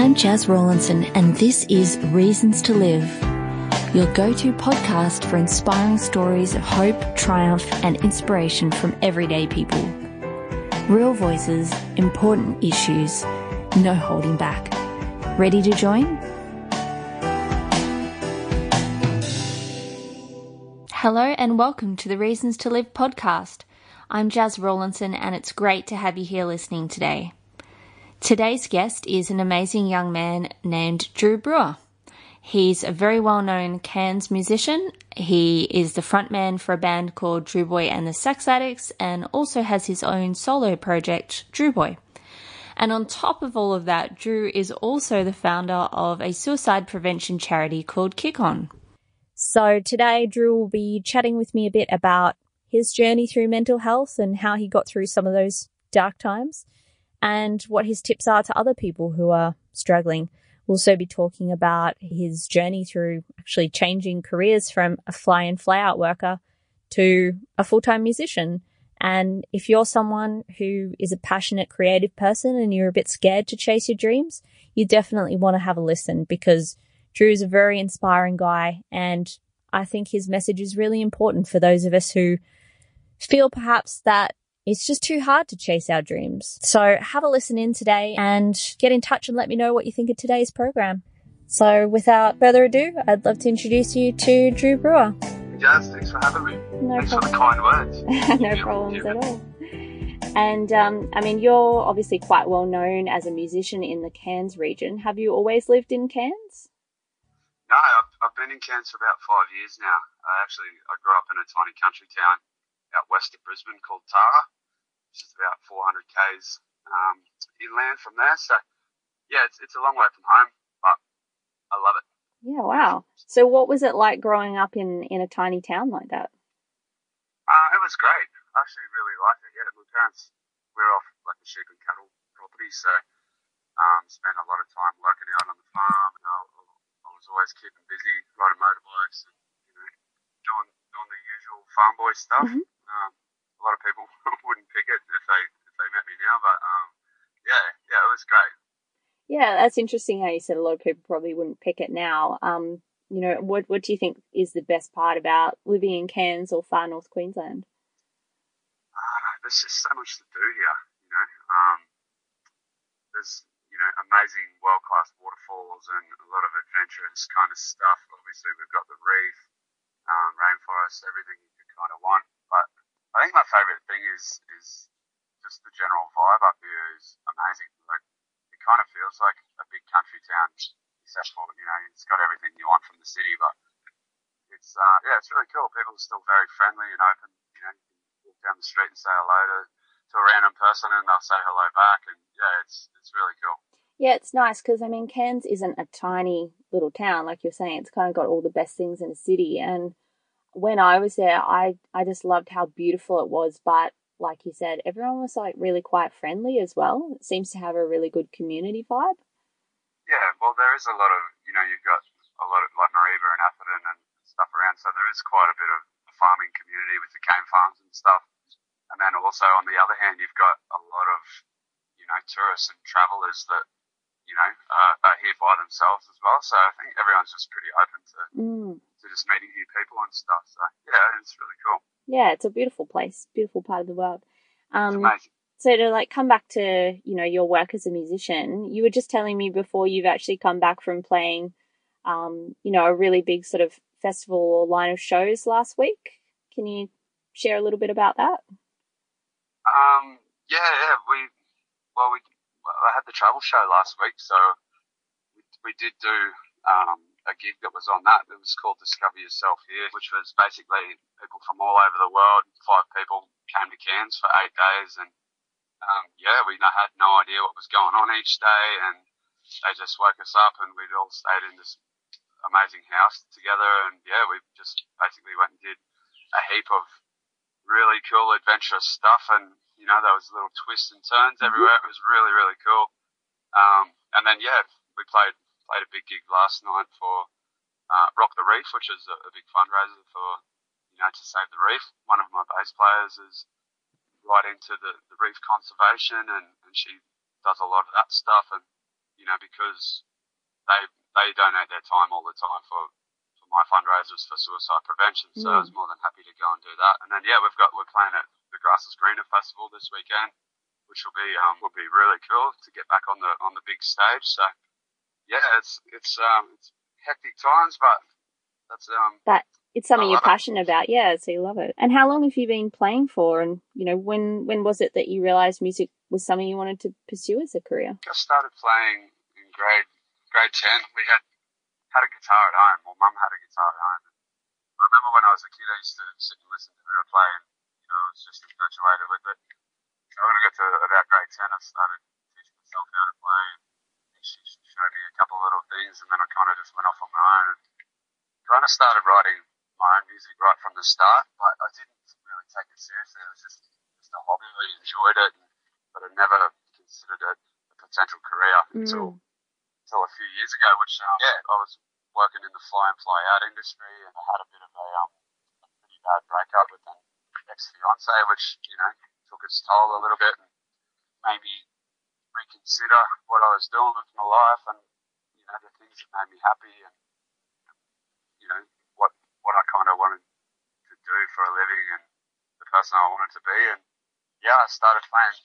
I'm Jazz Rawlinson, and this is Reasons to Live, your go to podcast for inspiring stories of hope, triumph, and inspiration from everyday people. Real voices, important issues, no holding back. Ready to join? Hello, and welcome to the Reasons to Live podcast. I'm Jazz Rawlinson, and it's great to have you here listening today. Today's guest is an amazing young man named Drew Brauer. He's a very well known Cairns musician. He is the frontman for a band called Drew Boy and the Sex Addicts and also has his own solo project, Drew Boy. And on top of all of that, Drew is also the founder of a suicide prevention charity called Kick On. So today, Drew will be chatting with me a bit about his journey through mental health and how he got through some of those dark times and what his tips are to other people who are struggling. We'll also be talking about his journey through actually changing careers from a fly in, fly out worker to a full time musician. And if you're someone who is a passionate, creative person and you're a bit scared to chase your dreams, you definitely want to have a listen because Drew is a very inspiring guy. And I think his message is really important for those of us who feel perhaps that it's just too hard to chase our dreams. So have a listen in today and get in touch and let me know what you think of today's program. So without further ado, I'd love to introduce you to Drew Brauer. Jazz, thanks for having me. No thanks problem. for the kind words. no problems at all. And um, I mean, you're obviously quite well known as a musician in the Cairns region. Have you always lived in Cairns? No, I've, I've been in Cairns for about five years now. I actually I grew up in a tiny country town out west of Brisbane called Tara, which is about 400 k's um, inland from there. So yeah, it's it's a long way from home, but I love it. Yeah, wow. So what was it like growing up in, in a tiny town like that? Uh, it was great. I actually really liked it. Yeah, my parents were off like a sheep and cattle property, so um, spent a lot of time working out on the farm. You know, I was always keeping busy, riding motorbikes and you know doing doing the usual farm boy stuff. Mhm. Um, a lot of people wouldn't pick it if they if they met me now, but um, yeah, yeah, it was great. Yeah, that's interesting how you said a lot of people probably wouldn't pick it now. Um, you know, what what do you think is the best part about living in Cairns or far north Queensland? uh, there's just so much to do here. You know, um, there's you know amazing world class waterfalls and a lot of adventurous kind of stuff. Obviously, we've got the reef, um, rainforest, everything you could kind of want. I think my favourite thing is is just the general vibe up here is amazing. Like it kind of feels like a big country town, except for you know it's got everything you want from the city, but it's uh, yeah, it's really cool. People are still very friendly and open. You know, you can walk down the street and say hello to, to a random person, and they'll say hello back. And yeah, it's it's really cool. Yeah, it's nice because I mean, Cairns isn't a tiny little town like you're saying. It's kind of got all the best things in a city. And when I was there, I I just loved how beautiful it was. But like you said, everyone was like really quite friendly as well. It seems to have a really good community vibe. Yeah, well, there is a lot of you know you've got a lot of like Mareeba and Atherton and stuff around, so there is quite a bit of a farming community with the cane farms and stuff. And then also on the other hand, you've got a lot of you know tourists and travellers that you know uh, are here by themselves as well. So I think everyone's just pretty open to Mm. To just meeting new people and stuff. So yeah, it's really cool. Yeah, it's a beautiful place, beautiful part of the world. Um, amazing. so to like come back to you know your work as a musician, you were just telling me before you've actually come back from playing, um, you know, a really big sort of festival or line of shows last week. Can you share a little bit about that? Um, yeah, yeah, we, well, we, well, I had the travel show last week, so we, we did do, um, a gig that was on that. It was called Discover Yourself Here, which was basically people from all over the world. Five people came to Cairns for eight days and, um, yeah, we had no idea what was going on each day and they just woke us up and we'd all stayed in this amazing house together and yeah, we just basically went and did a heap of really cool adventurous stuff and you know there was little twists and turns everywhere it was really really cool um, and then yeah we played played a big gig last night for uh, rock the reef which is a, a big fundraiser for you know to save the reef one of my bass players is right into the, the reef conservation and, and she does a lot of that stuff and you know, because they they donate their time all the time for for my fundraisers for suicide prevention. So I was more than happy to go and do that. And then yeah, we've got we're playing at the Grass is Greener Festival this weekend, which will be um will be really cool to get back on the on the big stage. So yeah, it's it's um it's hectic times, but that's um That it's something you're love it. passionate about, yeah. So you love it. And how long have you been playing for? And you know, when when was it that you realised music was something you wanted to pursue as a career? I started playing in grade grade ten. We had had a guitar at home. Well, mum had a guitar at home. I remember when I was a kid, I used to sit and listen to her play, and you know, I was just infatuated with it. So when I got to about grade ten, I started teaching myself how to play. And she showed me a couple of little things, and then I kind of just went off on my own. And kind of started writing my own music right from the start, but I didn't really take it seriously. It was just just a hobby. I enjoyed it, but I never considered it a potential career until until a few years ago. Which um, yeah, I was working in the fly in fly out industry, and I had a bit of a um a pretty bad breakup with an ex fiance, which you know took its toll a little bit and made me reconsider what I was doing with my life and you know the things that made me happy and you know what what I kind of wanted to do for a living and the person I wanted to be. And yeah I started playing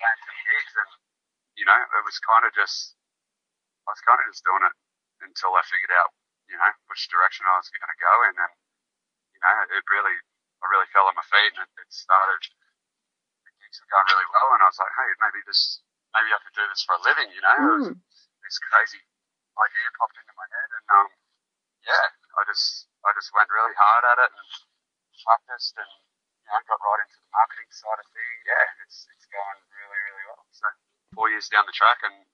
playing some gigs and you know it was kind of just I was kind of just doing it until I figured out you know which direction I was going to go in. And you know it really I really fell on my feet and it, it started the gigs were going really well and I was like hey maybe this maybe I could do this for a living you know? Mm. this crazy idea popped into my head and um yeah I just I just went really hard at it and practiced and you know got right into the marketing side of things. Yeah it's it's going really really well. So four years down the track and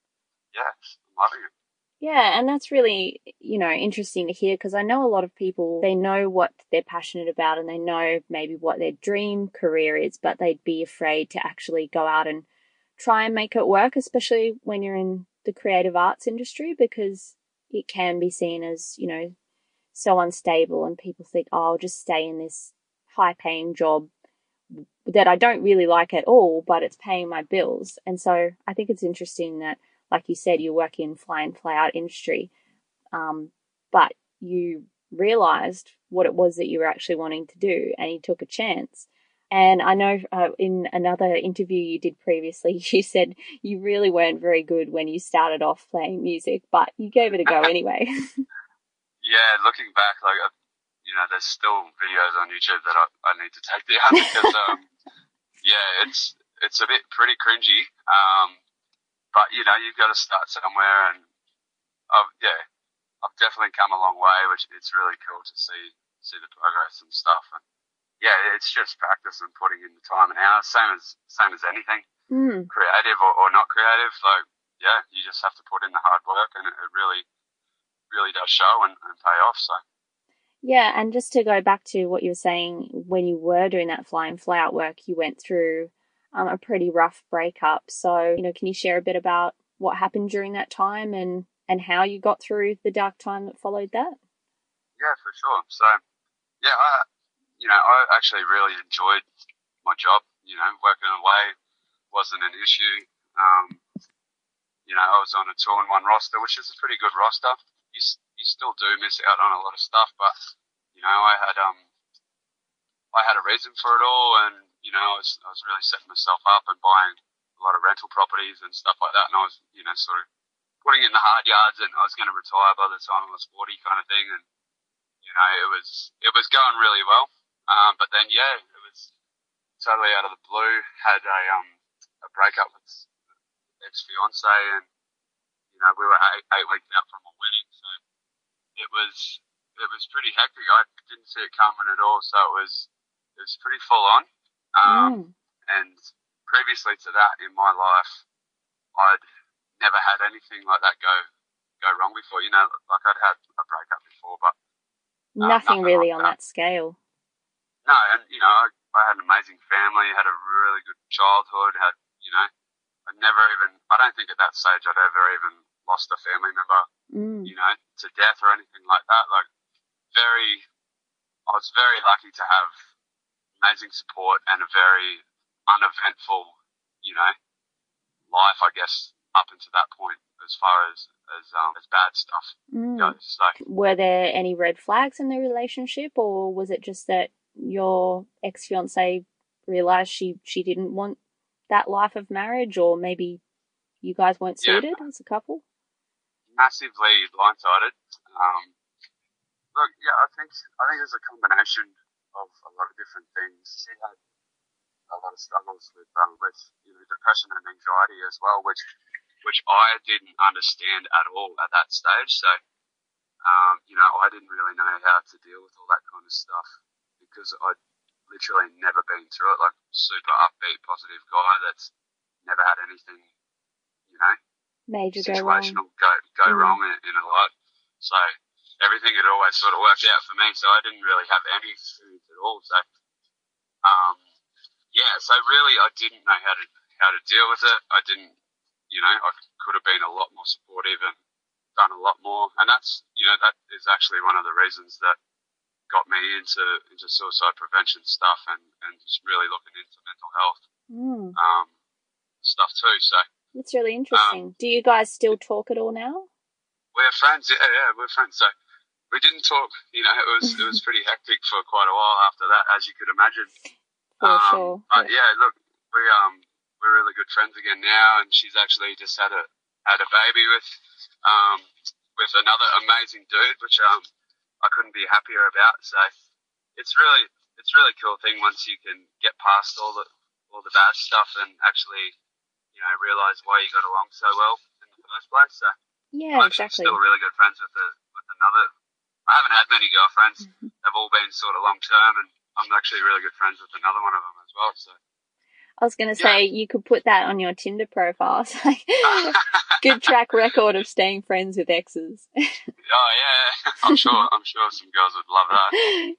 yeah I'm loving it. Yeah, and that's really, you know, interesting to hear because I know a lot of people, they know what they're passionate about and they know maybe what their dream career is, but they'd be afraid to actually go out and try and make it work, especially when you're in the creative arts industry because it can be seen as, you know, so unstable and people think, oh, I'll just stay in this high paying job that I don't really like at all, but it's paying my bills. And so I think it's interesting that like you said, you work in fly in, fly out industry, um, but you realized what it was that you were actually wanting to do and you took a chance. And I know uh, in another interview you did previously, you said you really weren't very good when you started off playing music, but you gave it a go anyway. yeah looking back like uh, you know there's still videos on YouTube that I, I need to take down because um yeah it's it's a bit pretty cringy um but you know you've got to start somewhere and I've, yeah I've definitely come a long way which it's really cool to see see the progress and stuff and yeah it's just practice and putting in the time and hours same as same as anything mm. creative or, or not creative like yeah you just have to put in the hard work and it, it really really does show and, and pay off so Yeah, and just to go back to what you were saying, when you were doing that fly in, fly out work, you went through um, a pretty rough breakup. So, you know, can you share a bit about what happened during that time and, and how you got through the dark time that followed that? Yeah, for sure. So, yeah, I, you know, I actually really enjoyed my job. You know, working away wasn't an issue. Um, you know, I was on a two and one roster, which is a pretty good roster. You, you still do miss out on a lot of stuff, but you know, I had um, I had a reason for it all, and you know, I was I was really setting myself up and buying a lot of rental properties and stuff like that, and I was you know sort of putting in the hard yards, and I was going to retire by the time I was forty, kind of thing, and you know, it was it was going really well. Um, but then yeah, it was totally out of the blue. Had a um a breakup with ex fiance, and you know we were eight, eight weeks out from a wedding, so it was it was pretty hectic. I didn't see it coming at all, so it was it was pretty full on. Um, Mm. And previously to that, in my life, I'd never had anything like that go go wrong before. You know, like I'd had a breakup before, but Nothing nothing really like on that. that scale. No, and you know, I, I had an amazing family, had a really good childhood, had you know, I never even, I don't think at that stage I'd ever even lost a family member, Mm. you know, to death or anything like that. Like, very, I was very lucky to have amazing support and a very uneventful, you know, life, I guess, up until that point. as far as as um as bad stuff Mm. goes. So Were there any red flags in the relationship, or was it just that your ex fiance realized she she didn't want that life of marriage, or maybe you guys weren't Yeah. suited as a couple? massively blindsided. Um, look, yeah, I think I think there's a combination of a lot of different things. She had a lot of struggles with um, with you know, depression and anxiety as well, which which I didn't understand at all at that stage. So, um, you know, I didn't really know how to deal with all that kind of stuff because I'd literally never been through it. Like super upbeat, positive guy that's never had anything, you know, Major go wrong. situational go go Mm. wrong in, in a lot. So everything had always sort of worked out for me. So I didn't really have any experience at all. So um, yeah, so really I didn't know how to how to deal with it. I didn't, you know, I could have been a lot more supportive and done a lot more. And that's you know that is actually one of the reasons that got me into into suicide prevention stuff and and just really looking into mental health Mm. um, stuff too. So. it's really interesting. Do you guys still talk at all now? We're friends, yeah, yeah, we're friends. So we didn't talk, you know, it was it was pretty hectic for quite a while after that, as you could imagine. For um, sure. But yeah, look, we um we're really good friends again now, and she's actually just had a had a baby with um with another amazing dude, which um I couldn't be happier about. So it's really it's a really cool thing once you can get past all the all the bad stuff and actually you know realize why you got along so well in the first place. So. Yeah, I'm exactly. still really good friends with the, with another. I haven't had many girlfriends. Mm-hmm. They've all been sort of long term, and I'm actually really good friends with another one of them as well. So I was going to say you could put that on your Tinder profile. Like, good track record of staying friends with exes. oh yeah, I'm sure. I'm sure some girls would love that.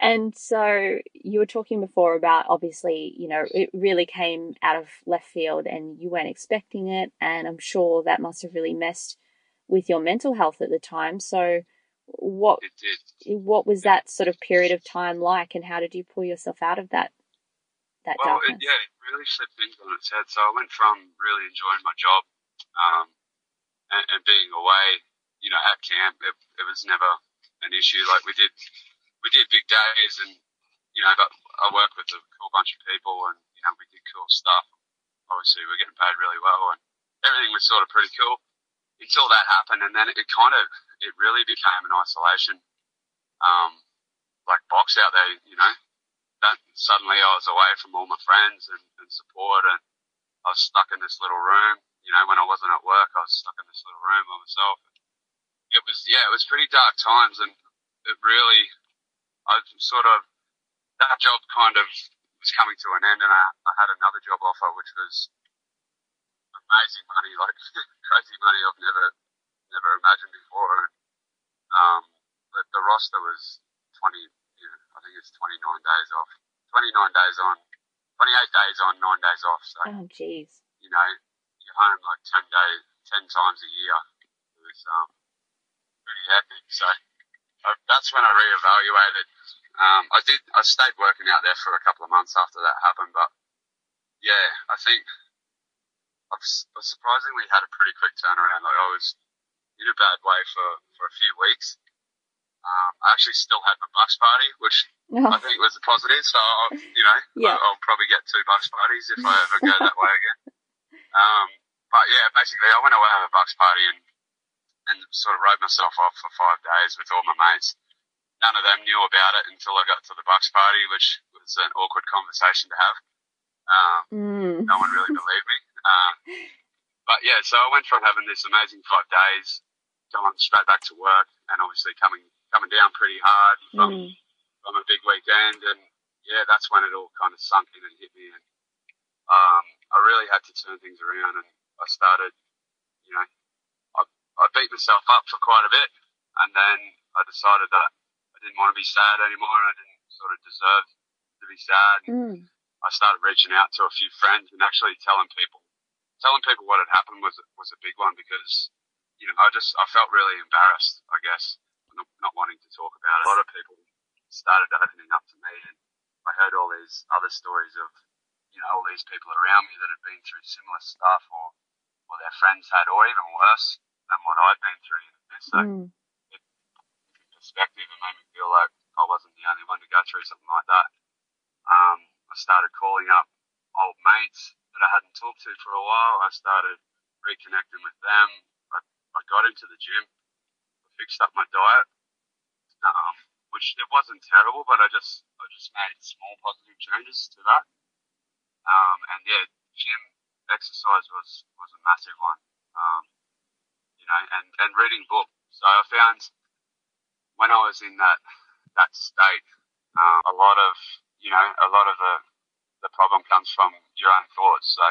and so you were talking before about obviously, you know, it really came out of left field and you weren't expecting it. And I'm sure that must have really messed with your mental health at the time. So what It did. what was that sort of period of time like and how did you pull yourself out of that that Well, it, yeah, it really flipped things on its head. So I went from really enjoying my job um, and, and being away, you know, at camp. It, it was never an issue. Like we did, we did big days, and you know, but I worked with a cool bunch of people, and you know, we did cool stuff. Obviously, we're getting paid really well, and everything was sort of pretty cool until that happened, and then it kind of, it really became an isolation, um, like box out there, you know that suddenly I was away from all my friends and, and support and I was stuck in this little room. You know, when I wasn't at work, I was stuck in this little room by myself. It was, yeah, it was pretty dark times and it really, I sort of, that job kind of was coming to an end and I, I had another job offer which was amazing money, like crazy money I've never, never imagined before. And, um, but the roster was 20, you know, I think it's 29 days off. 29 days on, 28 days on, 9 days off. So, Oh jeez. you know, you're home like 10 days, 10 times a year. It was um, pretty hectic. So I, that's when I reevaluated. Um, I did, I stayed working out there for a couple of months after that happened, but yeah, I think I've, surprisingly had a pretty quick turnaround. Like I was in a bad way for, for a few weeks. Um, I actually still had my bucks party, which Oh, I think was a positive. So, I'll, you know, Yeah. I'll, I'll probably get two bucks parties if I ever go that way again. Um, but yeah, basically, I went away to have a bucks party and and sort of wrote myself off for five days with all my mates. None of them knew about it until I got to the bucks party, which was an awkward conversation to have. Um, mm. no one really believed me. Um, but yeah, so I went from having this amazing five days, going straight back to work, and obviously coming coming down pretty hard from Mm. from a big weekend, and yeah, that's when it all kind of sunk in and hit me, and um, I really had to turn things around, and I started, you know, I, I beat myself up for quite a bit, and then I decided that I didn't want to be sad anymore, and I didn't sort of deserve to be sad. Mm. I started reaching out to a few friends and actually telling people, telling people what had happened was was a big one because, you know, I just I felt really embarrassed, I guess, not, not wanting to talk about it. A lot of people started opening up to me, and I heard all these other stories of, you know, all these people around me that had been through similar stuff or or their friends had, or even worse than what I'd been through. So, mm. it, perspective, it made me feel like I wasn't the only one to go through something like that. Um, I started calling up old mates that I hadn't talked to for a while. I started reconnecting with them. I, I got into the gym. Fixed up my diet, um, which it wasn't terrible, but I just I just made small positive changes to that. Um, and yeah, gym exercise was was a massive one. Um, you know, and and reading books. So I found when I was in that that state, um, a lot of you know a lot of the the problem comes from your own thoughts. So,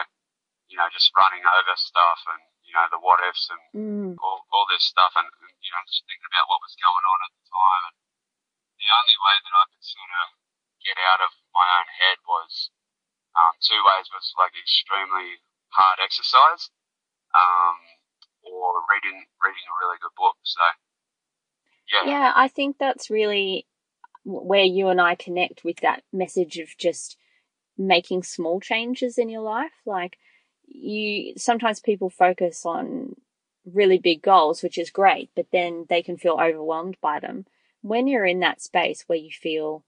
you know, just running over stuff and, you know, the what ifs and mm. all, all this stuff and, and, you know, just thinking about what was going on at the time. And the only way that I could sort of get out of my own head was um, two ways was like extremely hard exercise um, or reading reading a really good book. So, yeah. Yeah, I think that's really where you and I connect with that message of just making small changes in your life. Like you, sometimes people focus on really big goals, which is great, but then they can feel overwhelmed by them. When you're in that space where you feel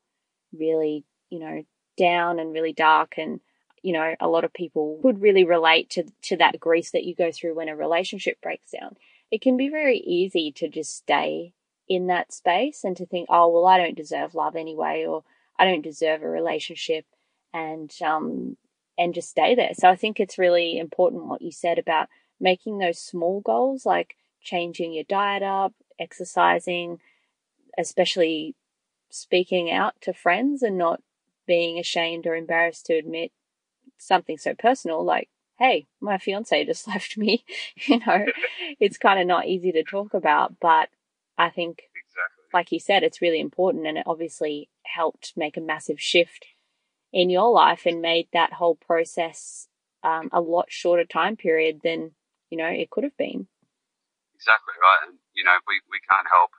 really, you know, down and really dark and you know, a lot of people would really relate to, to that grief that you go through when a relationship breaks down. It can be very easy to just stay in that space and to think, oh, well, I don't deserve love anyway, or I don't deserve a relationship and um, and just stay there. So I think it's really important what you said about making those small goals, like changing your diet up, exercising, especially speaking out to friends and not being ashamed or embarrassed to admit something so personal like hey my fiance just left me you know it's kind of not easy to talk about but i think exactly. like you said it's really important and it obviously helped make a massive shift in your life and made that whole process um, a lot shorter time period than you know it could have been. Exactly right, and you know we, we can't help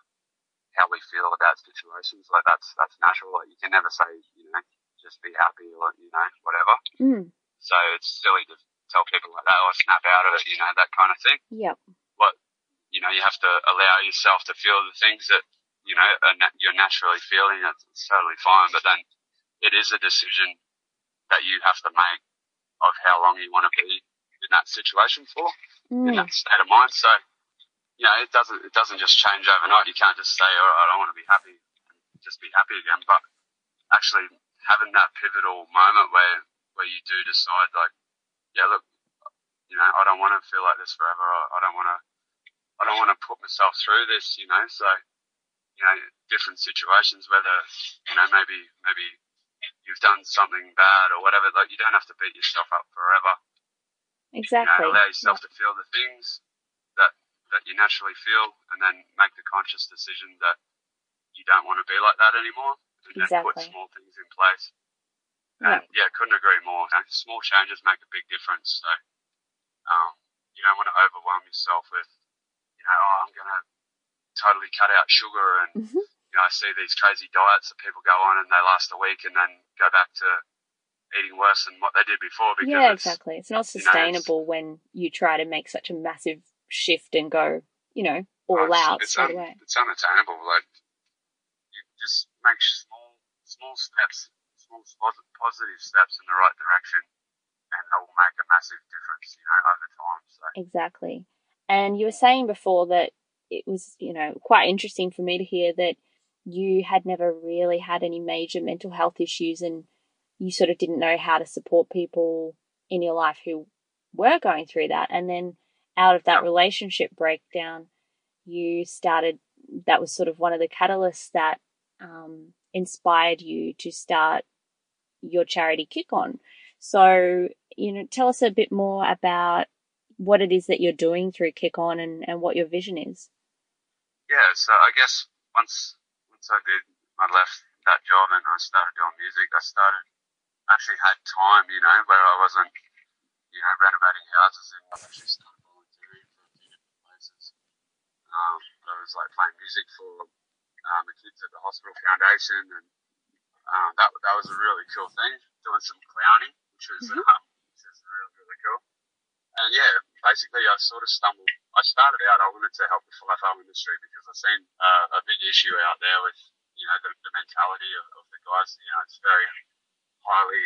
how we feel about situations. Like that's that's natural. Like you can never say you know just be happy or you know whatever. Mm. So it's silly to tell people like that or snap out of it. You know that kind of thing. Yep. But you know you have to allow yourself to feel the things that you know you're naturally feeling. It's totally fine, but then it is a decision that you have to make of how long you want to be in that situation for, mm. in that state of mind. So, you know, it doesn't it doesn't just change overnight. You can't just say, "Oh, I don't want to be happy," just be happy again. But actually having that pivotal moment where where you do decide, like, yeah, look, you know, I don't want to feel like this forever. I, I don't want to. I don't want to put myself through this, you know. So, you know, different situations, whether you know, maybe maybe you've done something bad or whatever. Like you don't have to beat yourself up forever. Exactly. You know, allow yourself yeah. to feel the things that that you naturally feel, and then make the conscious decision that you don't want to be like that anymore, and exactly. then put small things in place. And yeah, couldn't agree more. You know, small changes make a big difference. So um, you don't want to overwhelm yourself with, you know, oh, I'm going to totally cut out sugar and mm-hmm you know, I see these crazy diets that people go on and they last a week and then go back to eating worse than what they did before. Because yeah, exactly. It's not sustainable you know, when you try to make such a massive shift and go, you know, all it's, out it's straight un, away. It's unattainable. Like you just make small, small steps, small positive steps in the right direction, and that will make a massive difference. You know, over time. So exactly. And you were saying before that it was, you know, quite interesting for me to hear that you had never really had any major mental health issues and you sort of didn't know how to support people in your life who were going through that. And then out of that relationship breakdown, you started, that was sort of one of the catalysts that um, inspired you to start your charity kick on. So, you know, tell us a bit more about what it is that you're doing through Kick On and, and what your vision is. Yeah, so I guess once so good. I left that job and I started doing music. I started actually had time, you know, where I wasn't, you know, renovating houses and I actually started volunteering for a few different places. Um, I was like playing music for um, the kids at the hospital foundation, and um, that that was a really cool thing. Doing some clowning, which was mm-hmm. um, which was really really cool. And yeah, basically I sort of stumbled. I started out, I wanted to help the FIFO industry because I've seen uh, a big issue out there with, you know, the, the mentality of, of the guys. You know, it's very highly,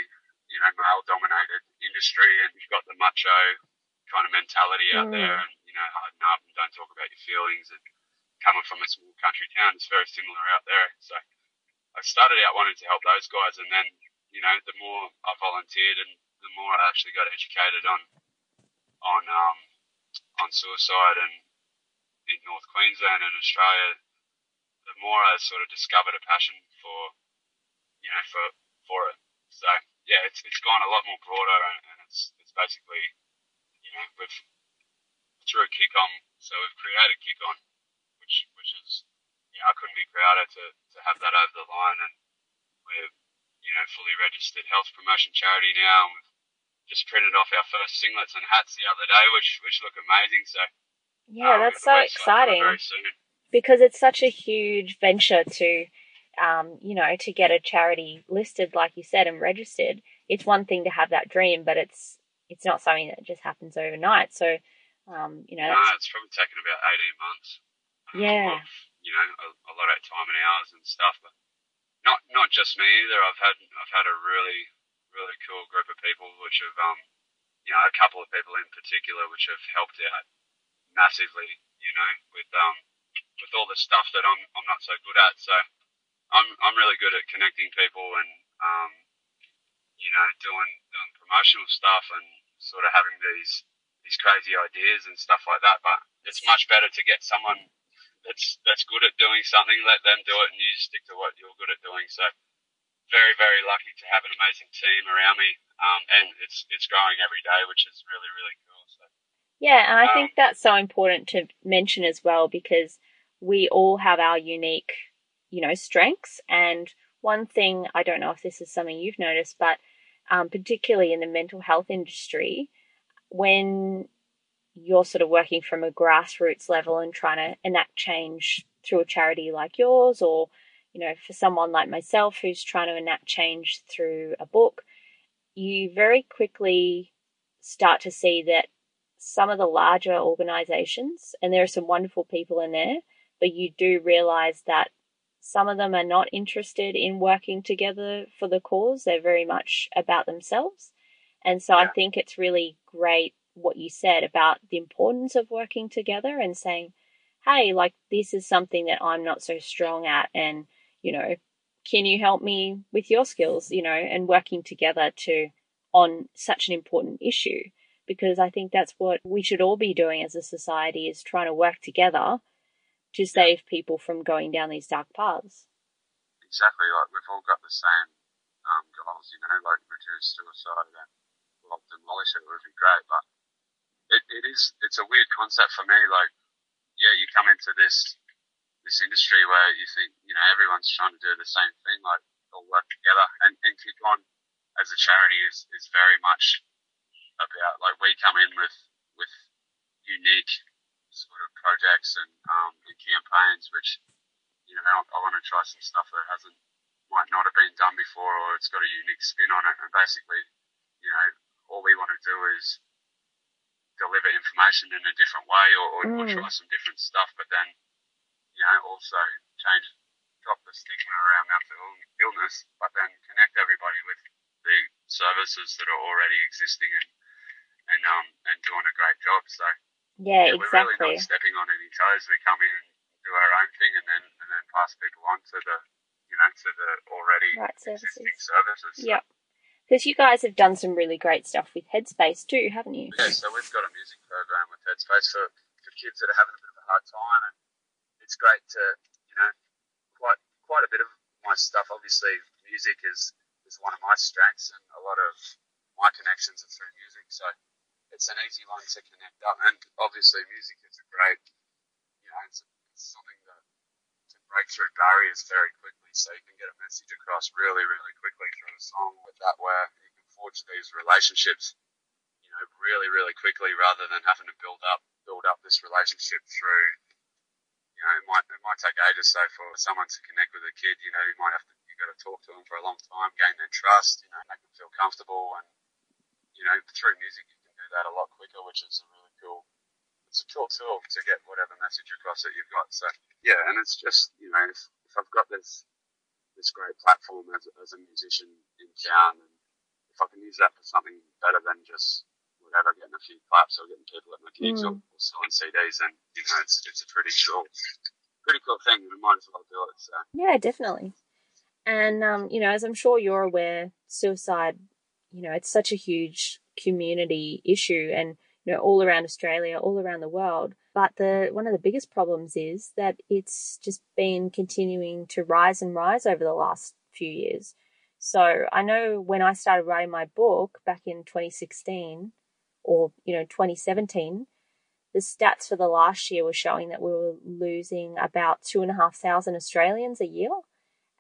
you know, male dominated industry and you've got the macho kind of mentality out mm. there and, you know, harden up and don't talk about your feelings and coming from a small country town, it's very similar out there. So I started out wanting to help those guys and then, you know, the more I volunteered and the more I actually got educated on, on, um, on suicide and in North Queensland and Australia, the more I sort of discovered a passion for, you know, for, for it. So yeah, it's, it's gone a lot more broader and, and it's, it's basically, you know, we've, through kick on, so we've created kick on, which, which is, you know, I couldn't be prouder to, to have that over the line and we're, you know, fully registered health promotion charity now. And we've just printed off our first singlets and hats the other day, which, which look amazing. So, yeah, um, that's so exciting because it's such a huge venture to, um, you know, to get a charity listed, like you said, and registered. It's one thing to have that dream, but it's it's not something that just happens overnight. So, um, you know, no, it's probably taken about eighteen months. Yeah. Of, you know, a, a, lot of time and hours and stuff, but not not just me either. I've had I've had a really really cool group of people which have um, you know, a couple of people in particular which have helped out massively. You know, with um, with all the stuff that I'm I'm not so good at. So I'm I'm really good at connecting people and um, you know, doing doing promotional stuff and sort of having these these crazy ideas and stuff like that. But it's much better to get someone that's that's good at doing something, let them do it, and you stick to what you're good at doing. So very very lucky to have an amazing team around me, um, and it's it's growing every day, which is really really cool. So. Yeah, and I um, think that's so important to mention as well because we all have our unique, you know, strengths. And one thing I don't know if this is something you've noticed, but um, particularly in the mental health industry, when you're sort of working from a grassroots level and trying to enact change through a charity like yours, or, you know, for someone like myself who's trying to enact change through a book, you very quickly start to see that some of the larger organizations, and there are some wonderful people in there, but you do realize that some of them are not interested in working together for the cause. They're very much about themselves. And so yeah. I think it's really great what you said about the importance of working together and saying, hey, like this is something that I'm not so strong at. And, you know, can you help me with your skills, you know, and working together to on such an important issue? Because I think that's what we should all be doing as a society is trying to work together to save people from going down these dark paths. Exactly, like we've all got the same um, goals, you know, like reduce suicide and well, demolish it would be great, but it, it is it's a weird concept for me. Like, yeah, you come into this this industry where you think you know everyone's trying to do the same thing, like all work together, and and Kick On as a charity is is very much about like we come in with with unique sort of projects and, um, and campaigns, which you know I, I want to try some stuff that hasn't might not have been done before, or it's got a unique spin on it. And basically, you know, all we want to do is deliver information in a different way, or, or, mm. or try some different stuff. But then, you know, also change, drop the stigma around mental illness, but then connect everybody with the services that are already existing and and um and doing a great job. So yeah, yeah exactly. We're really not stepping on any toes. We come in and do our own thing, and then and then pass people on to the you know to the already right services. existing services. So. Yep. Because you guys have done some really great stuff with Headspace too, haven't you? Yeah, so we've got a music program with Headspace for, for kids that are having a bit of a hard time, and great to you know quite quite a bit of my stuff. Obviously, music is is one of my strengths, and a lot of my connections are through music. So it's an easy one to connect up. And obviously, music is a great, you know, it's, it's something that can break through barriers very quickly. So you can get a message across really, really quickly through a song with that, where you can forge these relationships, you know, really, really quickly rather than having to build up, build up this relationship through. You know, it might it might take ages so for someone to connect with a kid. You know, you might have to you got to talk to them for a long time, gain their trust. You know, make them feel comfortable, and you know, through music you can do that a lot quicker, which is a really cool. It's a cool tool to get whatever message across that you've got. So yeah, and it's just you know if, if I've got this this great platform as, as a musician in town, and if I can use that for something better than just whatever, getting a few claps or getting people at my gigs mm. or, or, selling CDs, and you know it's it's a pretty cool pretty cool thing. We might as well do it. So yeah, definitely. And um, you know, as I'm sure you're aware, suicide, you know, it's such a huge community issue and you know all around Australia, all around the world. But the one of the biggest problems is that it's just been continuing to rise and rise over the last few years. So I know when I started writing my book back in 2016 or you know 2017, the stats for the last year were showing that we were losing about two and a half thousand Australians a year.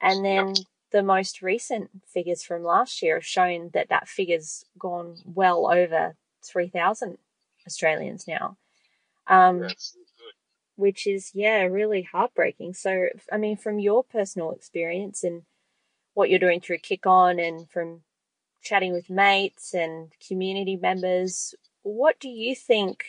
And then the most recent figures from last year have shown that that figure's gone well over 3,000 Australians now. Um, which is, yeah, really heartbreaking. So, I mean, from your personal experience and what you're doing through Kick On and from chatting with mates and community members, what do you think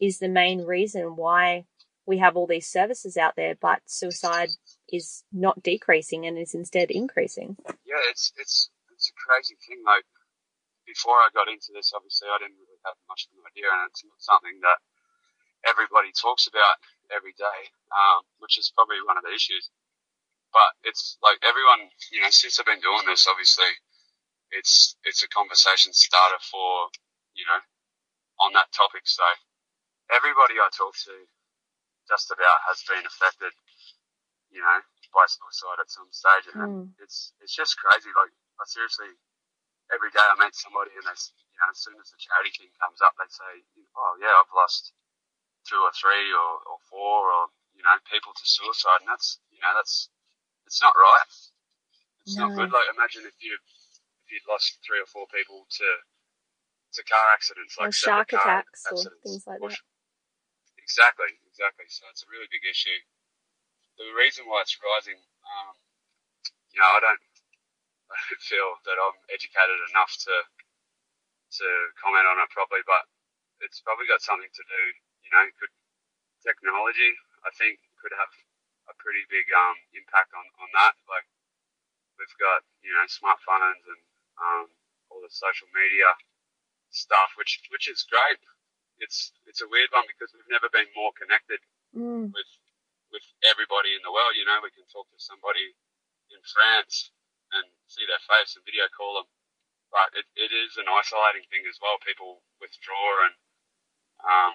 is the main reason why we have all these services out there, but suicide is not decreasing and is instead increasing. Yeah, it's it's it's a crazy thing. Like before I got into this, obviously I didn't really have much of an idea, and it's not something that everybody talks about every day, um, which is probably one of the issues. But it's like everyone, you know, since I've been doing this, obviously, it's it's a conversation starter for you know on that topic. So everybody I talk to just about has been affected, you know, by suicide at some stage, and mm. it's it's just crazy. Like I seriously, every day I meet somebody, and they, you know, as soon as the charity thing comes up, they say, "Oh yeah, I've lost two or three or, or four or you know people to suicide," and that's you know that's it's not right. It's no. not good. Like imagine if you you'd lost three or four people to to car accidents, like or shark attacks or things like that. Exactly, exactly. So it's a really big issue. The reason why it's rising, um, you know, I don't, I don't feel that I'm educated enough to to comment on it properly, but it's probably got something to do, you know, could technology, I think, could have a pretty big um, impact on, on that. Like, we've got, you know, smartphones and um, all the social media stuff, which which is great it's it's a weird one because we've never been more connected mm. with with everybody in the world. You know, we can talk to somebody in France and see their face and video call them, but it, it is an isolating thing as well. People withdraw and um,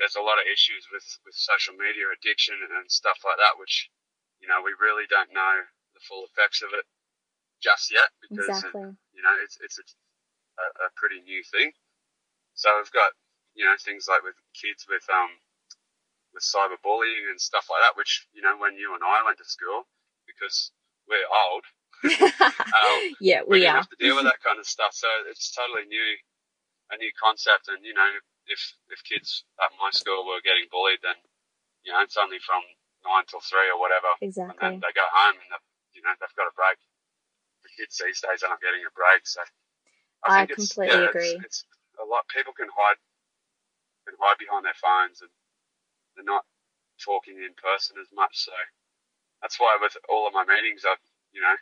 there's a lot of issues with with social media addiction and stuff like that, which you know we really don't know the full effects of it just yet because exactly. you know it's it's a, a, a pretty new thing. So we've got you know, things like with kids with um with cyberbullying and stuff like that, which you know, when you and I went to school, because we're old, um, yeah, we, we are. have to deal with that kind of stuff. So it's totally new, a new concept. And you know, if if kids at my school were getting bullied, then you know, it's only from nine till three or whatever. Exactly. And then they go home and you know they've got a break. Kids these days aren't getting a break, so I, I completely yeah, agree. It's, it's a lot. People can hide can hide behind their phones and they're not talking in person as much. So that's why with all of my meetings, I, you know,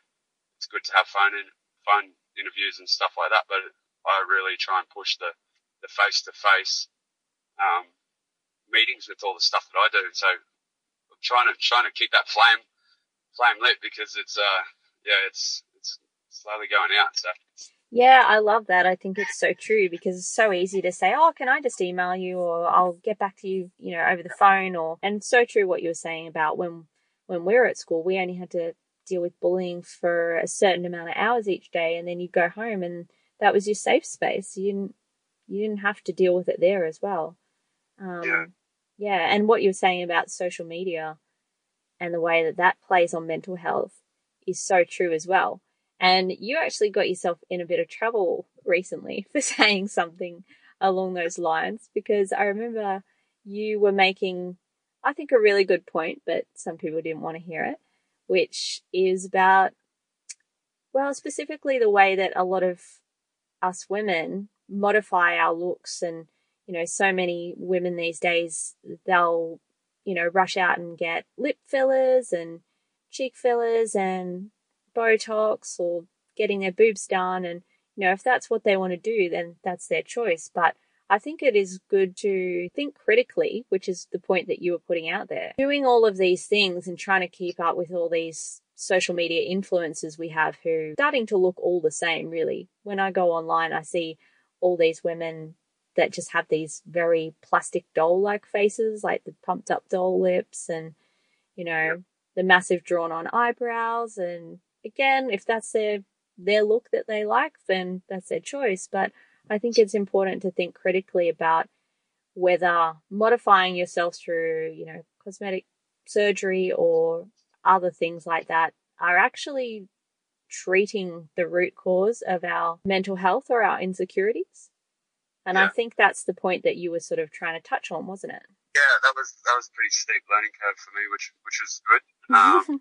it's good to have phone in, phone interviews and stuff like that. But I really try and push the the face to face meetings with all the stuff that I do. So I'm trying to trying to keep that flame flame lit because it's uh yeah it's slowly going out. So yeah, I love that. I think it's so true because it's so easy to say, "Oh, can I just email you or I'll get back to you, you know, over the phone or and so true what you were saying about when when we were at school, we only had to deal with bullying for a certain amount of hours each day and then you'd go home and that was your safe space. You didn't you didn't have to deal with it there as well. Um, yeah. yeah, and what you were saying about social media and the way that that plays on mental health is so true as well and you actually got yourself in a bit of trouble recently for saying something along those lines because I remember you were making, I think, a really good point, but some people didn't want to hear it, which is about, well, specifically the way that a lot of us women modify our looks and you know so many women these days they'll you know rush out and get lip fillers and cheek fillers and botox or getting their boobs done and you know if that's what they want to do then that's their choice but I think it is good to think critically, which is the point that you were putting out there. Doing all of these things and trying to keep up with all these social media influencers we have who starting to look all the same really. When I go online I see all these women that just have these very plastic doll like faces, like the pumped up doll lips and you know, the massive drawn on eyebrows and again, if that's their their look that they like, then that's their choice. But I think it's important to think critically about whether modifying yourself through, you know, cosmetic surgery or other things like that are actually treating the root cause of our mental health or our insecurities. And yeah. I think that's the point that you were sort of trying to touch on, wasn't it? Yeah, that was that was a pretty steep learning curve for me, which which was good. Um,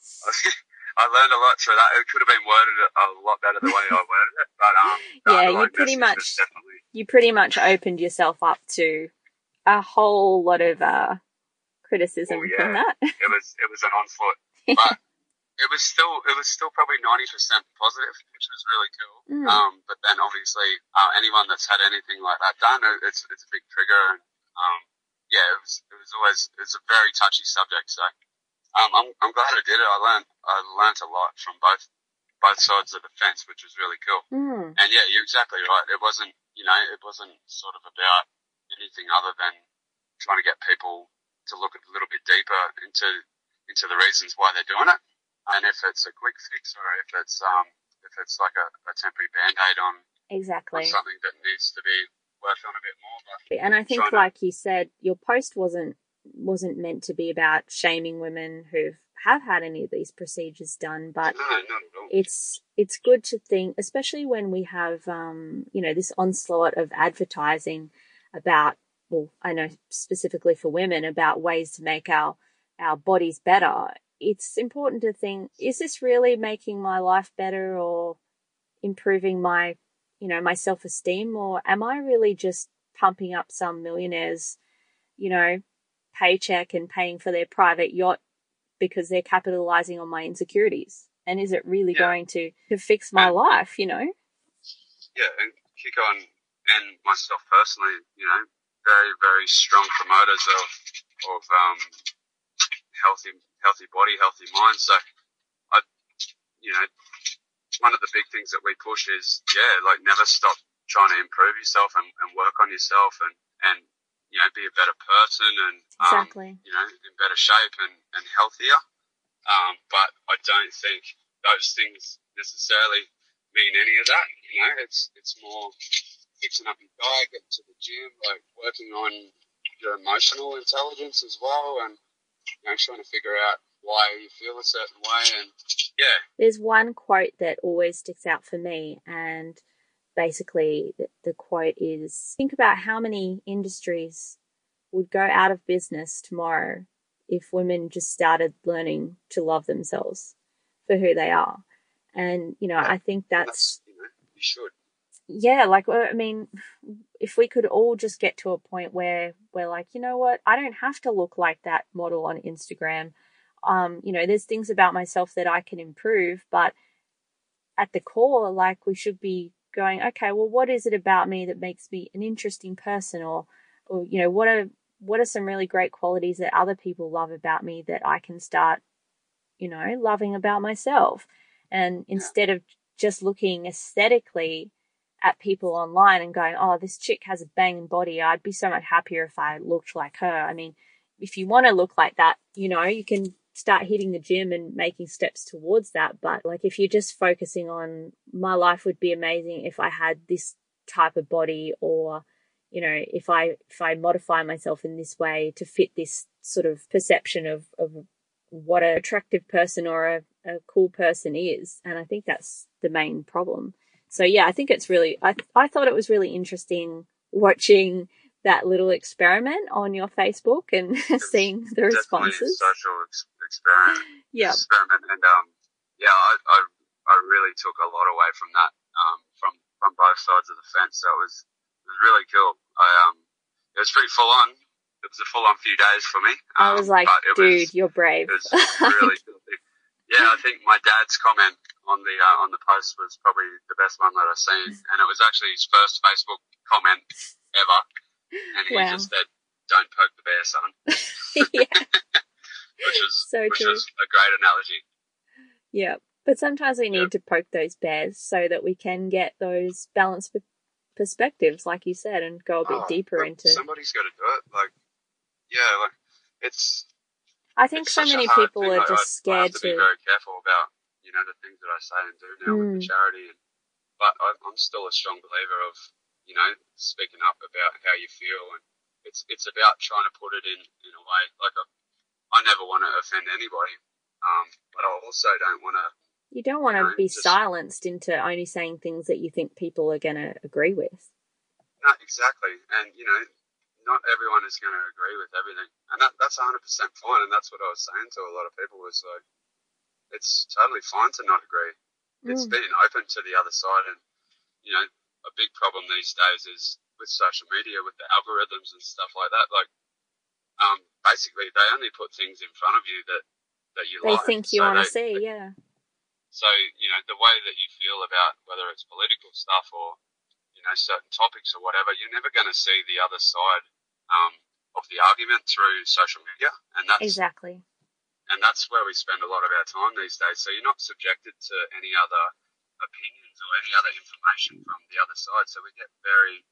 I learned a lot through that. It could have been worded a lot better the way I worded it, but um, yeah, you pretty much definitely... you pretty much opened yourself up to a whole lot of uh, criticism oh, yeah. from that. it was it was an onslaught, but it was still it was still probably ninety percent positive, which was really cool. Mm. Um, but then obviously uh, anyone that's had anything like that done, it's it's a big trigger, and um, yeah, it was it was always it was a very touchy subject. So um, I'm, I'm glad I did it. I learned I learned a lot from both both sides of the fence, which was really cool. Mm. And yeah, you're exactly right. It wasn't you know it wasn't sort of about anything other than trying to get people to look a little bit deeper into into the reasons why they're doing it, and if it's a quick fix or if it's um if it's like a, a temporary band aid on exactly on something that needs to be worked on a bit more. But and I think, like to... you said, your post wasn't wasn't meant to be about shaming women who have had any of these procedures done, but no, it's it's good to think, especially when we have um, you know this onslaught of advertising about well, I know specifically for women about ways to make our our bodies better. It's important to think: is this really making my life better or improving my you know my self esteem, or am I really just pumping up some millionaires, you know, paycheck and paying for their private yacht because they're capitalizing on my insecurities? And is it really yeah. going to, to fix my and, life, you know? Yeah, and Kick On and, and myself personally, you know, very, very strong promoters of, of, um, healthy, healthy body, healthy mind. So I, you know, one of the big things that we push is, yeah, like never stop trying to improve yourself and, and work on yourself and, and you know, be a better person and, um, exactly. you know, in better shape and, and healthier. Um, but I don't think those things necessarily mean any of that. You know, it's, it's more fixing up your diet, getting to the gym, like working on your emotional intelligence as well and, you know, trying to figure out why you feel a certain way and yeah. There's one quote that always sticks out for me and basically the, the quote is think about how many industries would go out of business tomorrow if women just started learning to love themselves for who they are. And, you know, I think that's, that's you, know, you should. Yeah, like I mean, if we could all just get to a point where we're like, you know what, I don't have to look like that model on Instagram. Um, you know, there's things about myself that I can improve, but at the core, like we should be going, okay, well, what is it about me that makes me an interesting person, or, or you know, what are what are some really great qualities that other people love about me that I can start, you know, loving about myself, and instead of just looking aesthetically at people online and going, oh, this chick has a banging body. I'd be so much happier if I looked like her. I mean, if you want to look like that, you know, you can start hitting the gym and making steps towards that. But like if you're just focusing on my life would be amazing if I had this type of body or you know if i if i modify myself in this way to fit this sort of perception of of what an attractive person or a, a cool person is and i think that's the main problem so yeah i think it's really i i thought it was really interesting watching that little experiment on your facebook and seeing the responses social experiment. Yeah. Experiment. And, um, yeah, I, I, I really took a lot away from that, um, from from both sides of the fence. So it was it was really cool. I um it was pretty full on. It was a full on few days for me. Um, I was like, dude, was, you're brave. It was really cool. Yeah, I think my dad's comment on the uh, on the post was probably the best one that I've seen, and it was actually his first Facebook comment ever, and he wow. just said, "Don't poke the bear, son." yeah. Which is so which true. is a great analogy. Yeah, but sometimes we need to poke those bears so that we can get those balanced perspectives, like you said, and go a bit oh, deeper into. Somebody's got to do it. Like, yeah, like it's. I think so many people are just I, scared I have to, to, be very careful about you know the things that I say and do now mm. with the hmm. charity, and, but I, I'm still a strong believer of you know speaking up about how you feel, and it's it's about trying to put it in in a way like I, I never want to offend anybody, um, but I also don't want to. You don't want to you know, be just, silenced into only saying things that you think people are going to agree with. No, exactly. And, you know, not everyone is going to agree with everything. And that, that's 100% fine. And that's what I was saying to a lot of people was like, it's totally fine to not agree. It's mm. being open to the other side. And, you know, a big problem these days is with social media, with the algorithms and stuff like that. Like, um, basically, they only put things in front of you that that you they like. think you so want to see, yeah. So you know the way that you feel about whether it's political stuff or you know certain topics or whatever, you're never going to see the other side um, of the argument through social media, and that's exactly. And that's where we spend a lot of our time these days. So you're not subjected to any other opinions or any other information from the other side. So we get very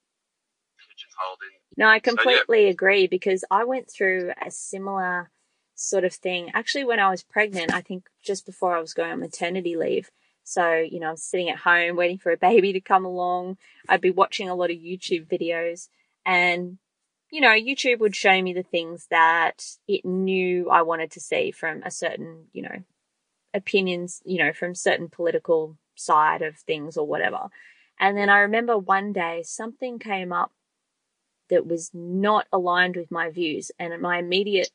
pigeonholed in. No, I completely so, yeah. agree because I went through a similar sort of thing. Actually, when I was pregnant, I think just before I was going on maternity leave. So, you know, I'm sitting at home waiting for a baby to come along. I'd be watching a lot of YouTube videos and, you know, YouTube would show me the things that it knew I wanted to see from a certain, you know, opinions, you know, from certain political side of things or whatever. And then I remember one day something came up that was not aligned with my views and my immediate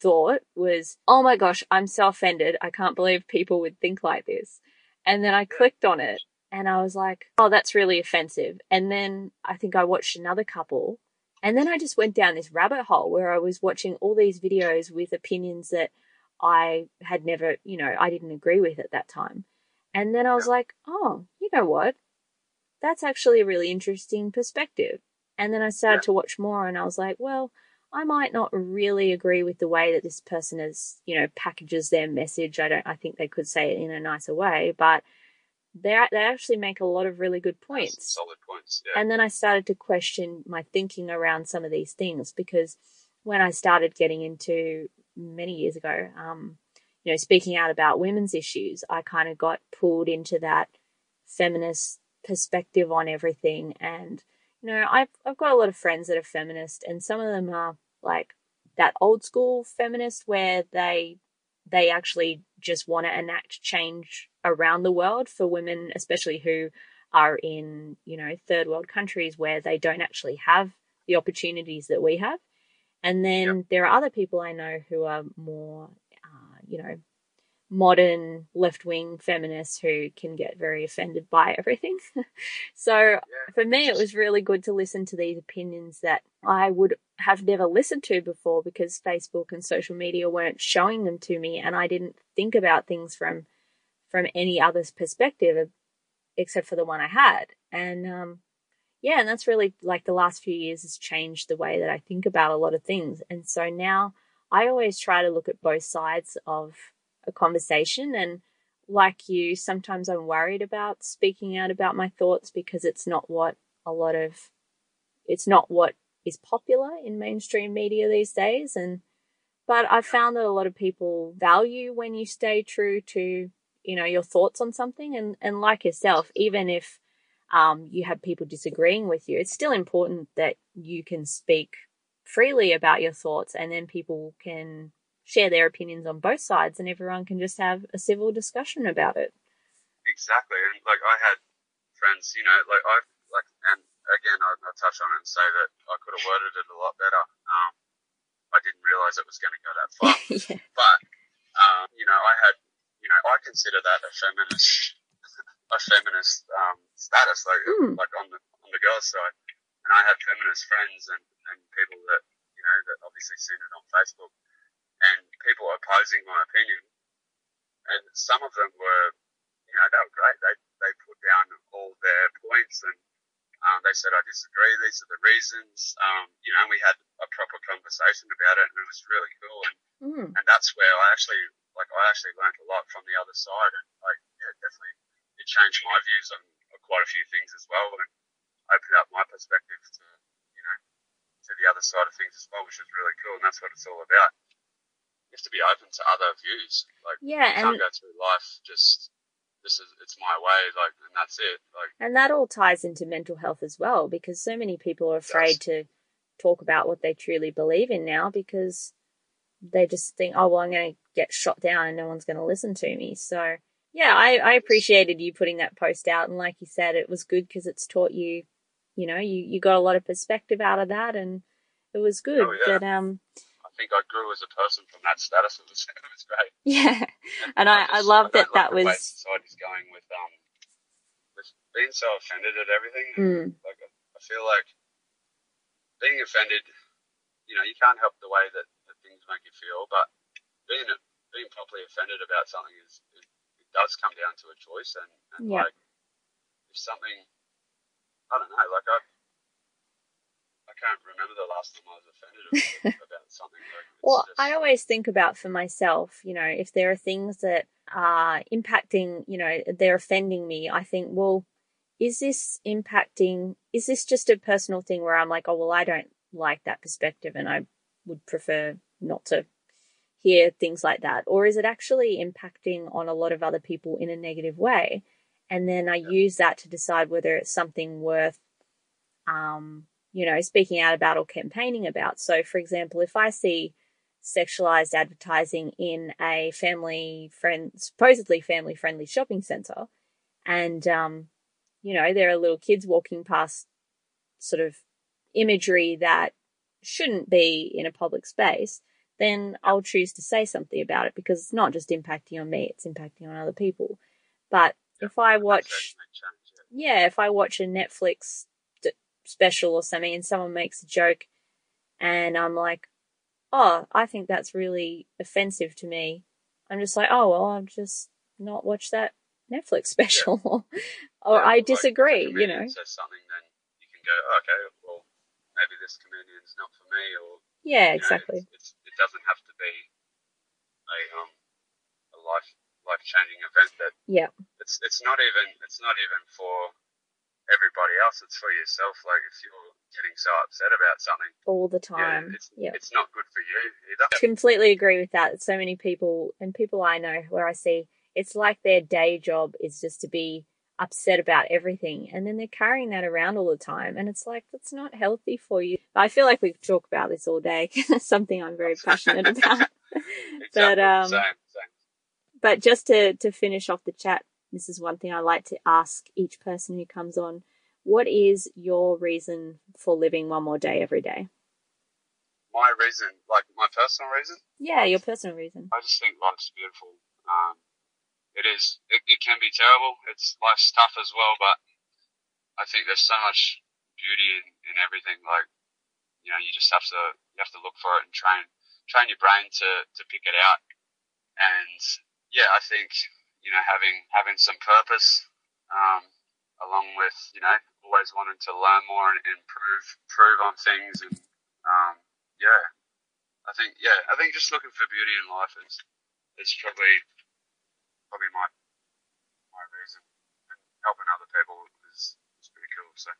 thought was, oh my gosh, I'm so offended. I can't believe people would think like this. And then I clicked on it and I was like, oh, that's really offensive. And then I think I watched another couple. And then I just went down this rabbit hole where I was watching all these videos with opinions that I had never, you know, I didn't agree with at that time. And then I was like, oh, you know what? That's actually a really interesting perspective. And then I started to watch more and I was like, well, I might not really agree with the way that this person is, you know, packages their message. I don't, I think they could say it in a nicer way, but they they actually make a lot of really good points. solid points. Yeah. And then I started to question my thinking around some of these things because when I started getting into many years ago, um, you know, speaking out about women's issues, I kind of got pulled into that feminist perspective on everything and know, I've I've got a lot of friends that are feminist and some of them are like that old school feminist where they they actually just want to enact change around the world for women, especially who are in, you know, third world countries where they don't actually have the opportunities that we have. And then yep. there are other people I know who are more, uh, you know, modern left wing feminists who can get very offended by everything. so yeah. for me, it was really good to listen to these opinions that I would have never listened to before because Facebook and social media weren't showing them to me and I didn't think about things from from any other's perspective except for the one I had. And um yeah, and that's really like the last few years has changed the way that I think about a lot of things. And so now I always try to look at both sides of a conversation. And like you, sometimes I'm worried about speaking out about my thoughts because it's not what a lot of, it's not what is popular in mainstream media these days. And, but I've found that a lot of people value when you stay true to, you know, your thoughts on something. And, and like yourself, even if, um, you have people disagreeing with you, it's still important that you can speak freely about your thoughts and then people can share their opinions on both sides and everyone can just have a civil discussion about it. Exactly. And like I had friends, you know, like I've like, and again, I, will touch on it and say that I could have worded it a lot better. Um, I didn't realize it was going to go that far. yeah. But, um, you know, I had, you know, I consider that a feminist a feminist um, status, like Mm. like on the on the girls' side, and I had feminist friends and, and people that you know that obviously seen it on Facebook, and people opposing my opinion, and some of them were, you know, they were great. They they put down all their points and. Um, they said, I disagree. These are the reasons. Um, you know, we had a proper conversation about it, and it was really cool. And Mm. and that's where I actually like I actually learned a lot from the other side, and like yeah, definitely it changed my views on, on quite a few things as well, and opened up my perspective to you know to the other side of things as well, which is really cool, and that's what it's all about. You have to be open to other views. Like Yeah, you and can't go through life just this is it's my way, like and that's it. Like And that all ties into mental health as well, because so many people are afraid to talk about what they truly believe in now because they just think, oh, well, I'm going to get shot down and no one's going to listen to me. So, yeah, I, I appreciated you putting that post out. And like you said, it was good because it's taught you, you know, you, you got a lot of perspective out of that and it was good. Oh, yeah. But, um, think I grew as a person from that status. It was it was great. yeah. And I, I just- love that like that the way was, society's going with um with being so offended at everything. mm, Like I I feel like being offended, you know, you can't help the way that, that things make you feel, but being being properly offended about something is it, it does come down to a choice, and, and Yeah. like if something, I don't know, like I. I can't remember the last time I was offended about, something. Like, Well, just, I always think about for myself, you know, if there are things that are impacting, you know, they're offending me, I think, well, is this impacting, is this just a personal thing where I'm like, oh, well, I don't like that perspective and I would prefer not to hear things like that? Or is it actually impacting on a lot of other people in a negative way? And then I use that to decide whether it's something worth, um, you know, speaking out about or campaigning about. So, for example, if I see sexualized advertising in a family friend, supposedly family friendly shopping center, and, um, you know, there are little kids walking past sort of imagery that shouldn't be in a public space, then I'll choose to say something about it because it's not just impacting on me, it's impacting on other people. But if I watch yeah. if I watch a Netflix special or something and someone makes a joke and I'm like, oh, I think that's really offensive to me, I'm just like, oh, well, I'll just not watch that Netflix special. or Yeah, I like, disagree, you know. Says something, then you can go, oh, okay, well, maybe this comedian's not for me, or Yeah, you know, exactly. it's, it's, it doesn't have to be a um a life life changing event. That Yeah. it's it's not even it's not even for everybody else. It's for yourself. Like if you're getting so upset about something, All the yeah, time. it's Yeah. it's not good for you either. I completely agree with that. So many people and people I know where I see it's like their day job is just to be upset about everything and then they're carrying that around all the time and it's like that's not healthy for you. I feel like we talk about this all day. it's something I'm very passionate about. Exactly. but um same same. but just to to finish off the chat, this is one thing I like to ask each person who comes on. What is your reason for living one more day every day? My reason, like my personal reason. Yeah, your personal reason. I just think life's beautiful. Um, it is. It, it can be terrible. It's life's tough as well, but I think there's so much beauty in, in everything. Like, you know, you just have to you have to look for it and train train your brain to to pick it out. And yeah, I think you know having having some purpose, um, along with you know always wanting to learn more and improve improve on things, and um, yeah, I think yeah, I think just looking for beauty in life is is probably probably my my reason. And helping other people is, is pretty cool. So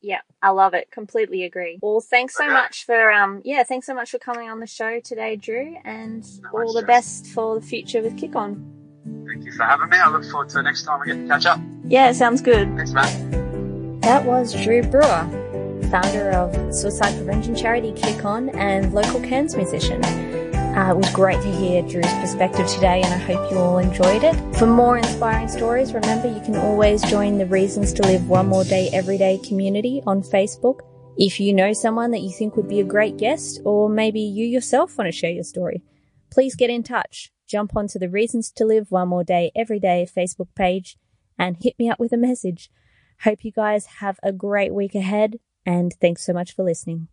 Yeah, I love it. Completely agree. Well, thanks so Okay. much for um yeah, thanks so much for coming on the show today, Drew, and No all the best for the future with Kick On. Thank you for having me. I look forward to the next time we get to catch up. Yeah, sounds good. Thanks, man. That was Drew Brauer, founder of suicide prevention charity Kick On and local Cairns musician. Uh, it was great to hear Drew's perspective today, and I hope you all enjoyed it. For more inspiring stories, remember you can always join the Reasons to Live One More Day Everyday community on Facebook. If you know someone that you think would be a great guest, or maybe you yourself want to share your story, please get in touch. Jump onto the Reasons to Live One More Day Everyday Facebook page and hit me up with a message. Hope you guys have a great week ahead, and thanks so much for listening.